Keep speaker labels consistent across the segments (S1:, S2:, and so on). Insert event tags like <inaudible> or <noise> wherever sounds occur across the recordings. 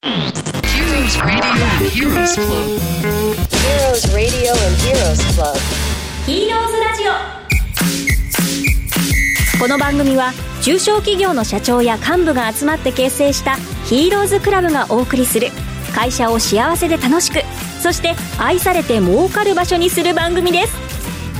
S1: Heroes Radio and Heroes Club.
S2: Heroes Radio and Heroes Club.
S3: ヒーローズラジオこの番組は中小企業の社長や幹部が集まって結成したヒーローズクラブがお送りする会社を幸せで楽しくそして愛されて儲かる場所にする番組です。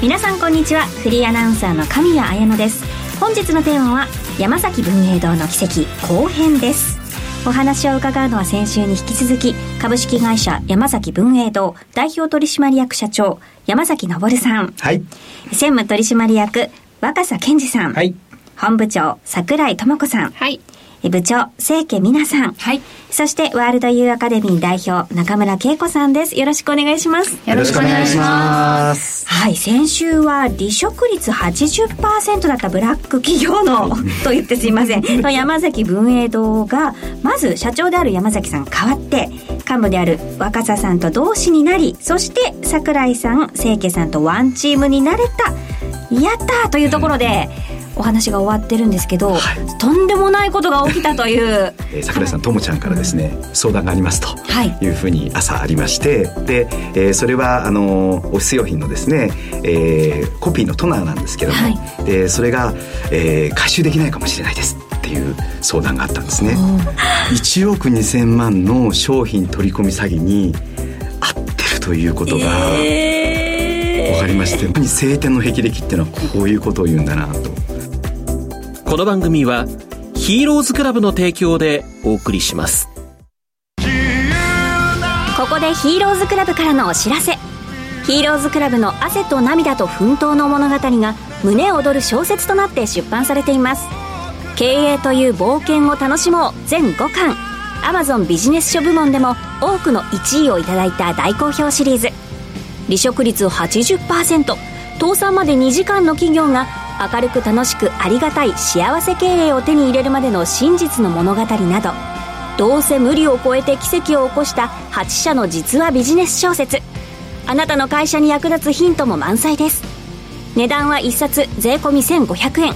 S3: 皆さんこんにちは。フリーアナウンサーの神谷彩乃です。本日のテーマは山崎文英堂の奇跡後編ですお話を伺うのは先週に引き続き株式会社山崎文英堂代表取締役社長山崎昇さん
S4: はい。
S3: 専務取締役若狭健二さん、
S4: はい。
S3: 本部長桜井智子さん、
S5: はい。
S3: え部長清家美奈さん、
S5: はい。
S3: そしてワールドユーアカデミー代表中村恵子さんです。よろしくお願いします。
S5: よろしくお願いします。
S3: はい先週は離職率80%だったブラック企業の <laughs> と言ってすいません。の山崎文英堂がまず社長である山崎さん変わって幹部である若狭さんと同志になりそして桜井さん清家さんとワンチームになれた。やったーというところで、お話が終わってるんですけど、とんでもないことが起きたという。<laughs>
S4: えー桜井さんともちゃんからですね相談がありますと
S3: はい。
S4: いうふうに朝ありましてで、えーそれはあのーオフィス用品のですね、えーコピーのトナーなんですけども、
S3: はい。
S4: でそれが、えー回収できないかもしれないですっていう相談があったんですね。1億2,000万の商品取り込み詐欺に合ってるということが分かりまして、本当に晴天の霹靂っていうのはこういうことを言うんだなと。
S6: この番組はヒーローズクラブの提供でお送りします。
S3: ここでヒーローズクラブからのお知らせ。ヒーローズクラブの汗と涙と奮闘の物語が胸躍る小説となって出版されています。経営という冒険を楽しもう全5巻。Amazon ビジネス書部門でも多くの1位をいただいた大好評シリーズ。離職率80%倒産まで2時間の企業が明るく楽しくありがたい幸せ経営を手に入れるまでの真実の物語などどうせ無理を超えて奇跡を起こした8社の実話ビジネス小説。あなたの会社に役立つヒントも満載です。値段は1冊税込1500円。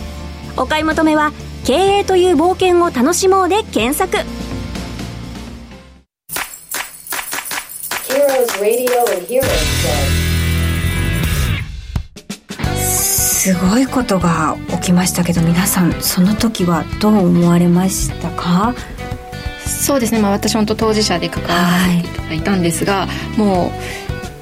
S3: お買い求めは「経営という冒険を楽しもう」で検索。
S2: Heroes Radio and Heroes Club.
S3: すごいことが起きましたけど皆さんその時はどう思われましたか？
S5: そうですね。まあ私本当当事者で関わっていたんですが、もう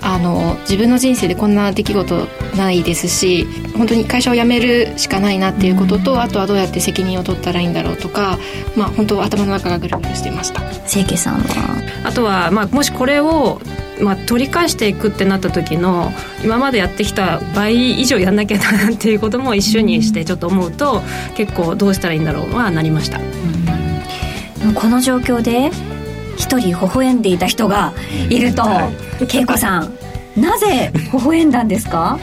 S5: あの自分の人生でこんな出来事ないですし、本当に会社を辞めるしかないなっていうことと、あとはどうやって責任を取ったらいいんだろうとか、まあ本当頭の中がぐるぐるしていました。
S3: 清家さんは？
S7: あとは、まあ、もしこれを、まあ、取り返していくってなった時の今までやってきた倍以上やんなきゃなっていうことも一緒にしてちょっと思うと結構どうしたらいいんだろうはなりました。
S3: この状況で一人微笑んでいた人がいると恵子さんなぜ微笑んだんですか？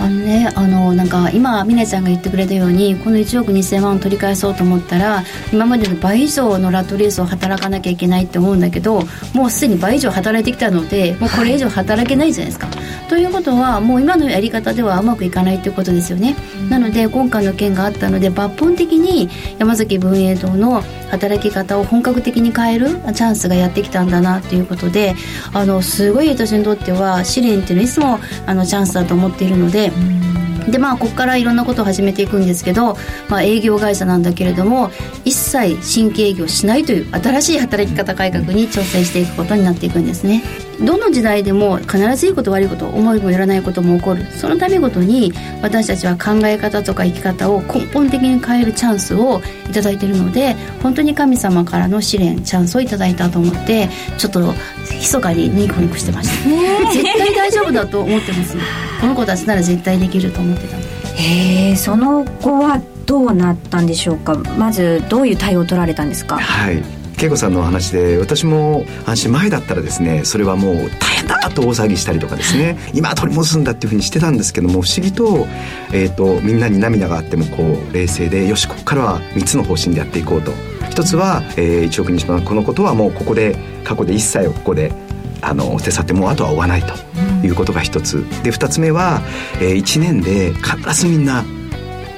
S8: あのね、あのなんか今ミネちゃんが言ってくれたようにこの1億2000万を取り返そうと思ったら今までの倍以上のラットレースを働かなきゃいけないって思うんだけどもうすでに倍以上働いてきたのでもうこれ以上働けないじゃないですか。ということはもう今のやり方ではうまくいかないっていうことですよね。なので今回の件があったので抜本的に山崎文英堂の働き方を本格的に変えるチャンスがやってきたんだなということであのすごい私にとっては試練っていうのはいつもあのチャンスだと思っているので。Até! でまあここからいろんなことを始めていくんですけど、まあ、営業会社なんだけれども一切新規営業しないという新しい働き方改革に挑戦していくことになっていくんですね。どの時代でも必ずいいこと悪いこと思いもよらないことも起こる。そのためごとに私たちは考え方とか生き方を根本的に変えるチャンスをいただいているので本当に神様からの試練チャンスをいただいたと思ってちょっと密かにニコニコしてました、絶対大丈夫だと思ってます。<laughs> この子たちなら絶対できると思ってた
S3: へえその後はどうなったんでしょうか？まずどういう対応を取られたんですか？
S4: はい。恵子さんのお話で私も安心前だったらですねそれはもう大変だと大騒ぎしたりとかですね <laughs> 今は取り戻すんだっていうふうにしてたんですけども不思議と,、えー、とみんなに涙があってもこう冷静でよしここからは3つの方針でやっていこうと。一つは、えー、1億日万このことはもうここで過去で一切をここであの手去ってもうあとは追わないということが一つで二つ目は、えー、1年で必ずみんな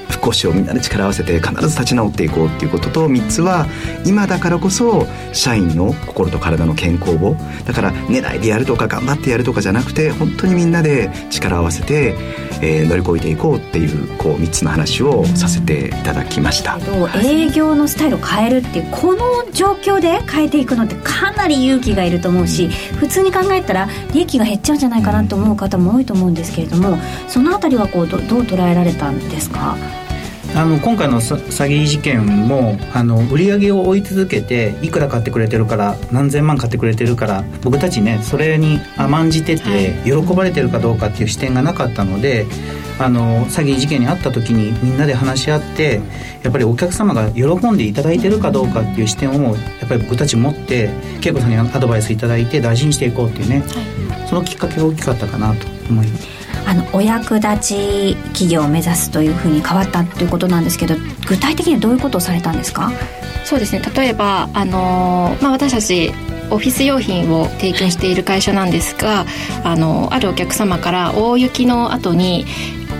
S4: 復興しようみんなで力を合わせて必ず立ち直っていこうっていうことと3つは今だからこそ社員の心と体の健康をだから寝ないでやるとか頑張ってやるとかじゃなくて本当にみんなで力を合わせて、えー乗り越えていこうっていうこう3つの話をさせていただきました。
S3: 営業のスタイルを変えるっていうこの状況で変えていくのってかなり勇気がいると思うし普通に考えたら利益が減っちゃうんじゃないかなと思う方も多いと思うんですけれどもそのあたりはこうどどう捉えられたんですか？
S9: あの今回のさ詐欺事件もあの売り上げを追い続けていくら買ってくれてるから何千万買ってくれてるから僕たちねそれに甘んじてて喜ばれてるかどうかっていう視点がなかったのであの詐欺事件に遭った時にみんなで話し合ってやっぱりお客様が喜んでいただいてるかどうかっていう視点をやっぱり僕たち持って恵子さんにアドバイスいただいて大事にしていこうっていうね、そのきっかけが大きかったかなと思います。
S3: あのお役立ち企業を目指すというふうに変わったということなんですけど具体的にはどういうことをされたんですか？
S5: そうですね。例えば、あのーまあ、私たちオフィス用品を提供している会社なんですが、あのあるお客様から大雪の後に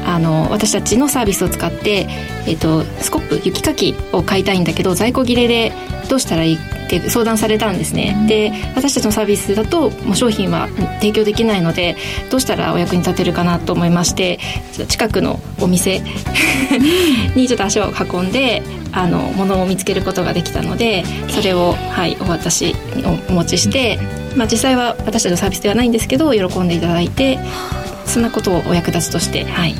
S5: あの私たちのサービスを使って、えっとスコップ雪かきを買いたいんだけど在庫切れでどうしたらいいって相談されたんですね、で私たちのサービスだともう商品は提供できないのでどうしたらお役に立てるかなと思いまして近くのお店 <laughs> にちょっと足を運んであの物を見つけることができたのでそれを、はい、お渡しおお持ちして、まあ、実際は私たちのサービスではないんですけど喜んでいただいてそんなことをお役立ちとして、はい、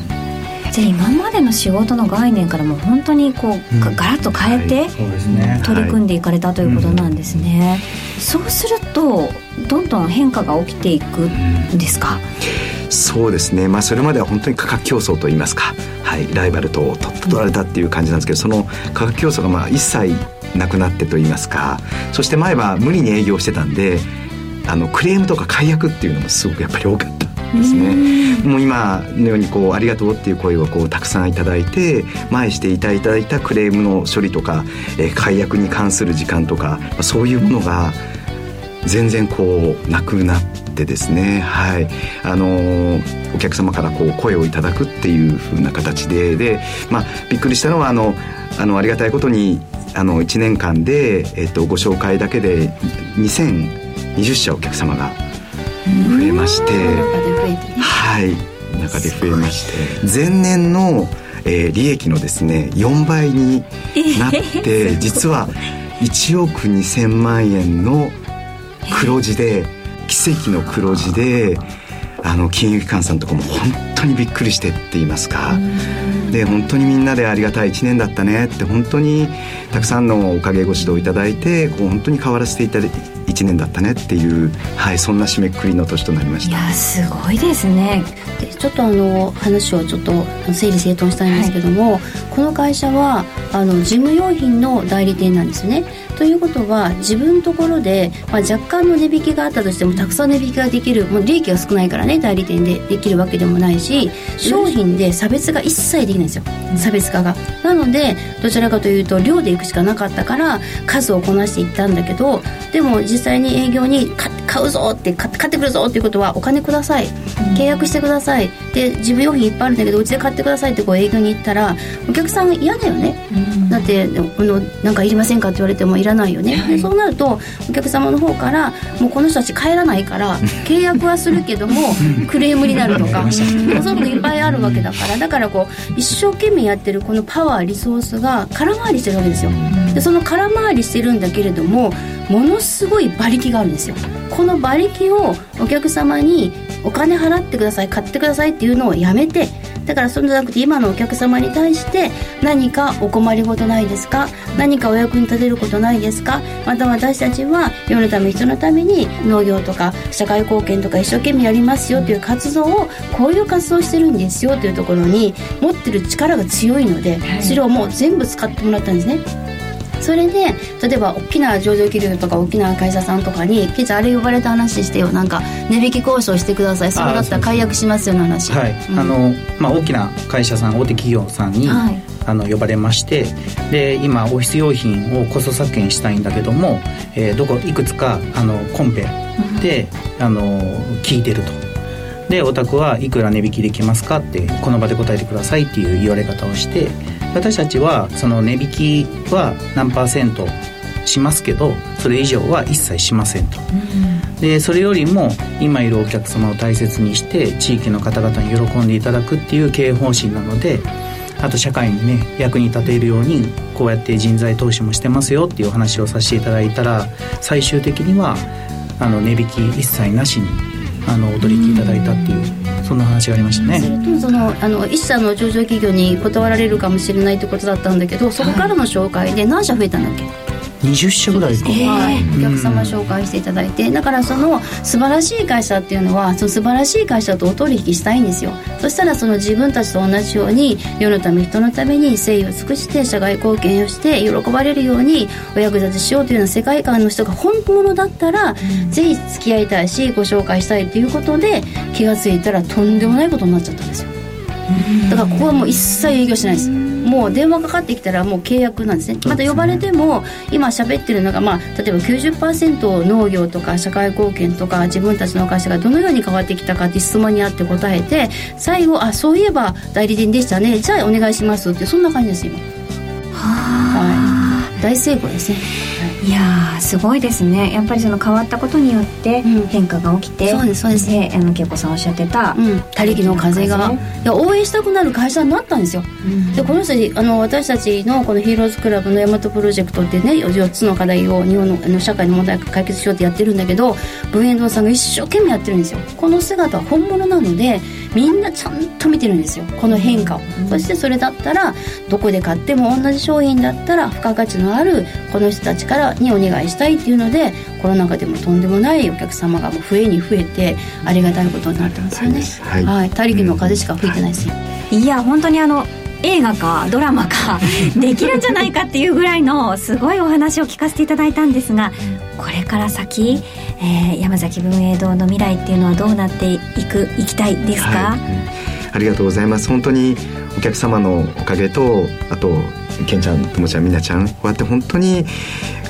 S3: じゃあ今までの仕事の概念からも本当にこう、がガラッと変えて、
S9: そうですね。
S3: 取り組んでいかれたということなんですね、そうするとどんどん変化が起きていくんですか、
S4: そうですね、まあ、それまでは本当に価格競争といいますか、はい、ライバルと取った取られたっていう感じなんですけどその価格競争がまあ一切なくなってといいますかそして前は無理に営業してたんであのクレームとか解約っていうのもすごくやっぱり多かったですね。もう今のようにこうありがとうっていう声をこうたくさんいただいて前していただいたクレームの処理とか、えー解約に関する時間とかまあそういうものが全然こうなくなってですね。はい。あのーお客様からこう声をいただくっていう風な形ででまあびっくりしたのはあのあのありがたいことにあの1年間で、えっと、ご紹介だけで2020社お客様が増えまして。はい。中で増えまして。前年の、えー利益のですね4倍になって、<laughs> 実は1億2000万円の黒字で奇跡の黒字であの金融機関さんとかも本当にびっくりしてって言いますか。で本当にみんなでありがたい。1年だったねって本当にたくさんのおかげご指導いただいてこう本当に変わらせていただいて1年だったねっていう、はい、そんな締めくくりの年となりました。
S3: いやすごいですね
S8: でちょっとあの話をちょっと整理整頓したいんですけども、この会社はあの事務用品の代理店なんですね。ということは自分のところで、まあ、若干の値引きがあったとしてもたくさん値引きができるもう利益が少ないからね代理店でできるわけでもないし商品で差別が一切できないんですよ差別化が。なのでどちらかというと量でいくしかなかったから数をこなしていったんだけどでも実際に営業に買買うぞって買買ってくるぞっていうことはお金ください。契約してください。で自分用品いっぱいあるんだけどうちで買ってくださいってこう営業に行ったらお客さん嫌だよね、だってこのなんかいりませんかって言われてもいらないよね、でそうなるとお客様の方からもうこの人たち帰らないから契約はするけどもクレームになるとかそういうこといっぱいあるわけだからだからこう一生懸命やってるこのパワーリソースが空回りしてるわけですよでその空回りしてるんだけれどもものすごい馬力があるんですよ。この馬力をお客様にお金払ってください買ってくださいっていうのをやめてだからそうじゃなくて今のお客様に対して何かお困りごとないですか？何かお役に立てることないですか？また私たちは世のため人のために農業とか社会貢献とか一生懸命やりますよという活動をこういう活動してるんですよというところに持ってる力が強いのでそれをもう全部使ってもらったんですね。それで例えば大きな上場企業とか大きな会社さんとかに「ケイちゃんあれ呼ばれた話してよなんか値引き交渉してください。それだったら解約しますよ」の話。
S9: はい、
S8: うん。
S9: あのまあ、大きな会社さん大手企業さんに、
S3: はい。
S9: あの呼ばれまして。で今オフィス用品をコスト削減したいんだけども、えーどこいくつかあのコンペで、あの聞いてると。でお宅はいくら値引きできますかってこの場で答えてくださいっていう言われ方をして私たちはその値引きは何パーセントしますけどそれ以上は一切しませんと、でそれよりも今いるお客様を大切にして地域の方々に喜んでいただくっていう経営方針なのであと社会にね役に立てるようにこうやって人材投資もしてますよっていうお話をさせていただいたら最終的にはあの値引き一切なしにあのお取引いただいたっていうそんな話がありましたね。
S8: それとそのあの一社の上場企業に断られるかもしれないってことだったんだけどそこからの紹介で何社増えたんだっけ、
S9: 20社ぐらいか、
S8: はい、お客様紹介していただいてだからその素晴らしい会社っていうのはその素晴らしい会社とお取引したいんですよ。そしたらその自分たちと同じように世のため人のために誠意を尽くして社外貢献をして喜ばれるようにお役立ちしようというような世界観の人が本物だったら、ぜひ付き合いたいしご紹介したいということで気が付いたらとんでもないことになっちゃったんですよ。だからここはもう一切営業しないですもう電話かかってきたらもう契約なんですね。また呼ばれても今喋ってるのが、まあ、例えば90%農業とか社会貢献とか自分たちの会社がどのように変わってきたかって質問にあって答えて最後あそういえば代理店でしたね。じゃあお願いしますってそんな感じです今。はい。大成功ですね。
S3: いやーすごいですね。やっぱりその変わったことによって変化が起きて、
S8: そうですそうです。
S3: であの恵子さんおっしゃってた、
S8: うん、他力の風がいや応援したくなる会社になったんですよ、でこの人あの私たちのこのヒーローズクラブの大和プロジェクトってね4つの課題を日本のあの社会の問題を解決しようってやってるんだけど文遠堂さんが一生懸命やってるんですよ。この姿は本物なのでみんなちゃんと見てるんですよ。この変化を、そしてそれだったらどこで買っても同じ商品だったら付加価値のあるこの人たちからにお願いしたいっていうのでコロナ禍でもとんでもないお客様がもう増えに増えてありがたいことになってますよね。
S4: はい。
S8: はい、他力の風しか吹いてないですよ、
S3: いや本当にあの映画かドラマか <laughs> できるんじゃないかっていうぐらいのすごいお話を聞かせていただいたんですがこれから先、えー山崎文英堂の未来っていうのはどうなっていくいきたいですか、
S4: はい。ありがとうございます。本当にお客様のおかげとあとケンちゃんともちゃんみなちゃんこうやって本当に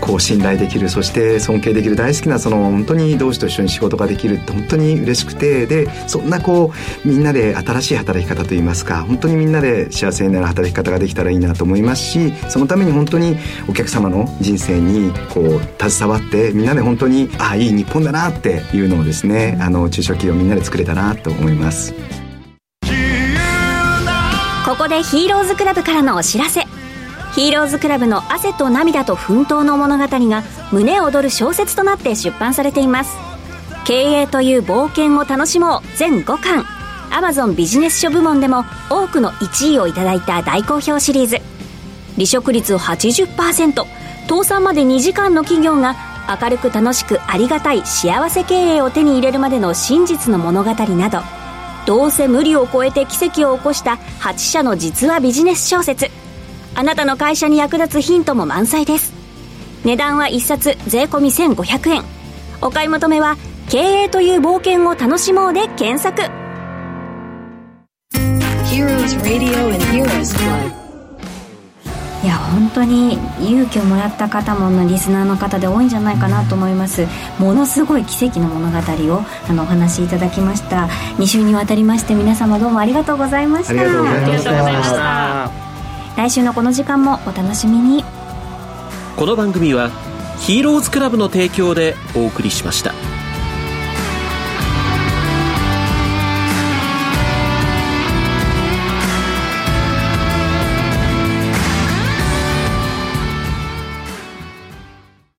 S4: こう信頼できるそして尊敬できる大好きなその本当に同志と一緒に仕事ができるって本当に嬉しくてでそんなこうみんなで新しい働き方といいますか本当にみんなで幸せになる働き方ができたらいいなと思いますしそのために本当にお客様の人生にこう携わってみんなで本当にああいい日本だなっていうのをですねあの中小企業みんなで作れたなと思います。
S3: ここでヒーローズクラブからのお知らせヒーローズクラブの汗と涙と奮闘の物語が胸躍る小説となって出版されています。経営という冒険を楽しもう全5巻。Amazon ビジネス書部門でも多くの1位をいただいた大好評シリーズ。離職率80%倒産まで2時間の企業が明るく楽しくありがたい幸せ経営を手に入れるまでの真実の物語など。どうせ無理を超えて奇跡を起こした8社の実話ビジネス小説。あなたの会社に役立つヒントも満載です。値段は1冊税込1500円。お買い求めは「経営という冒険を楽しもう」で検索。
S2: Heroes Radio and Heroes Club.
S3: いや本当に勇気をもらった方ものリスナーの方で多いんじゃないかなと思います。ものすごい奇跡の物語をあのお話しいただきました。2週にわたりまして皆様どうも
S4: ありがとうございました。
S7: ありがとうございました
S3: 来週のこの時間もお楽しみに
S6: この番組はヒーローズクラブの提供でお送りしました。